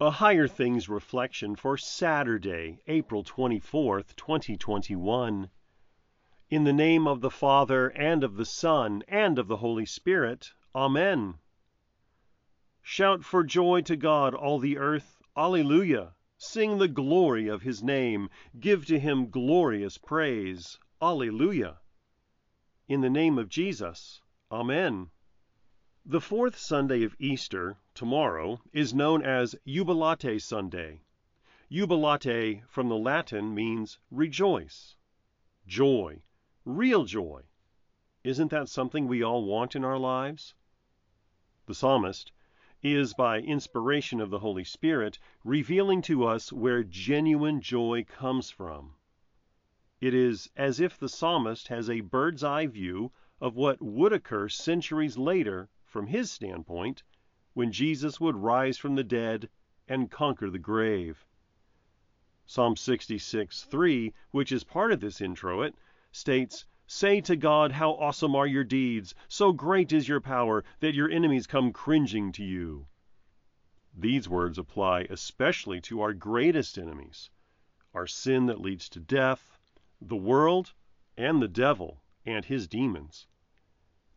A Higher Things reflection for Saturday, April 24th, 2021. In the name of the Father, and of the Son, and of the Holy Spirit. Amen. Shout for joy to God, all the earth. Alleluia. Sing the glory of his name. Give to him glorious praise. Alleluia. In the name of Jesus. Amen. The fourth Sunday of Easter, tomorrow, is known as Jubilate Sunday. Jubilate from the Latin means rejoice, joy, real joy. Isn't that something we all want in our lives? The psalmist is, by inspiration of the Holy Spirit, revealing to us where genuine joy comes from. It is as if the psalmist has a bird's eye view of what would occur centuries later from his standpoint, when Jesus would rise from the dead and conquer the grave. Psalm 66 3, which is part of this introit, states, Say to God, How awesome are your deeds! So great is your power that your enemies come cringing to you. These words apply especially to our greatest enemies our sin that leads to death, the world, and the devil and his demons.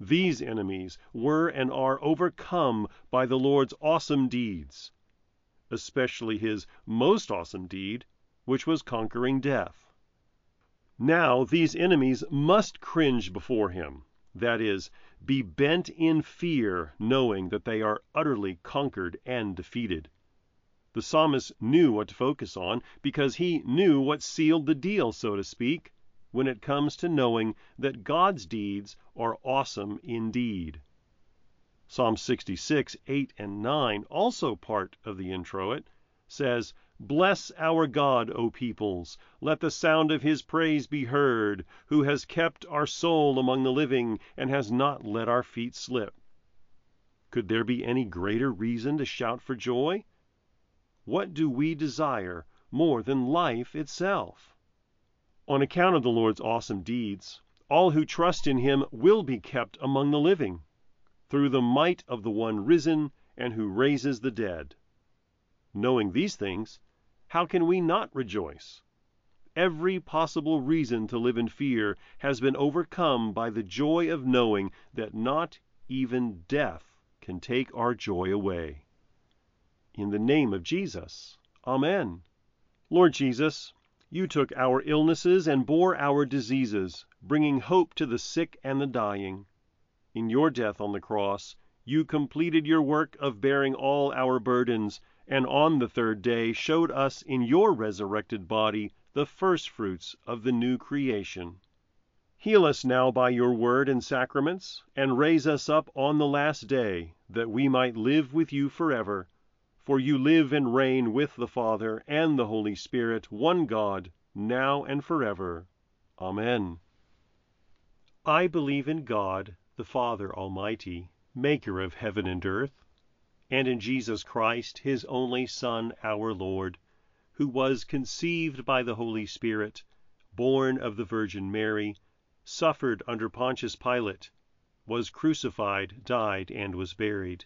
These enemies were and are overcome by the Lord's awesome deeds, especially his most awesome deed, which was conquering death. Now these enemies must cringe before him, that is, be bent in fear, knowing that they are utterly conquered and defeated. The psalmist knew what to focus on because he knew what sealed the deal, so to speak when it comes to knowing that God's deeds are awesome indeed. Psalm 66, 8 and 9, also part of the introit, says, Bless our God, O peoples. Let the sound of his praise be heard, who has kept our soul among the living and has not let our feet slip. Could there be any greater reason to shout for joy? What do we desire more than life itself? On account of the Lord's awesome deeds, all who trust in him will be kept among the living, through the might of the one risen and who raises the dead. Knowing these things, how can we not rejoice? Every possible reason to live in fear has been overcome by the joy of knowing that not even death can take our joy away. In the name of Jesus. Amen. Lord Jesus, you took our illnesses and bore our diseases, bringing hope to the sick and the dying. In your death on the cross, you completed your work of bearing all our burdens, and on the third day showed us in your resurrected body the first fruits of the new creation. Heal us now by your word and sacraments, and raise us up on the last day, that we might live with you forever for you live and reign with the Father and the Holy Spirit, one God, now and forever. Amen. I believe in God, the Father Almighty, maker of heaven and earth, and in Jesus Christ, his only Son, our Lord, who was conceived by the Holy Spirit, born of the Virgin Mary, suffered under Pontius Pilate, was crucified, died, and was buried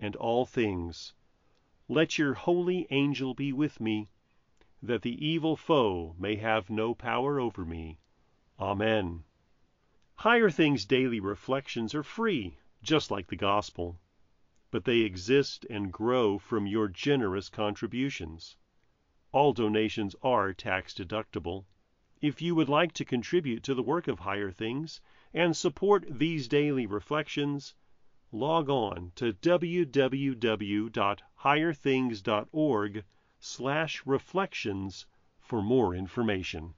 and all things. Let your holy angel be with me, that the evil foe may have no power over me. Amen. Higher Things Daily Reflections are free, just like the Gospel, but they exist and grow from your generous contributions. All donations are tax deductible. If you would like to contribute to the work of Higher Things and support these daily reflections, log on to www.higherthings.org/reflections for more information.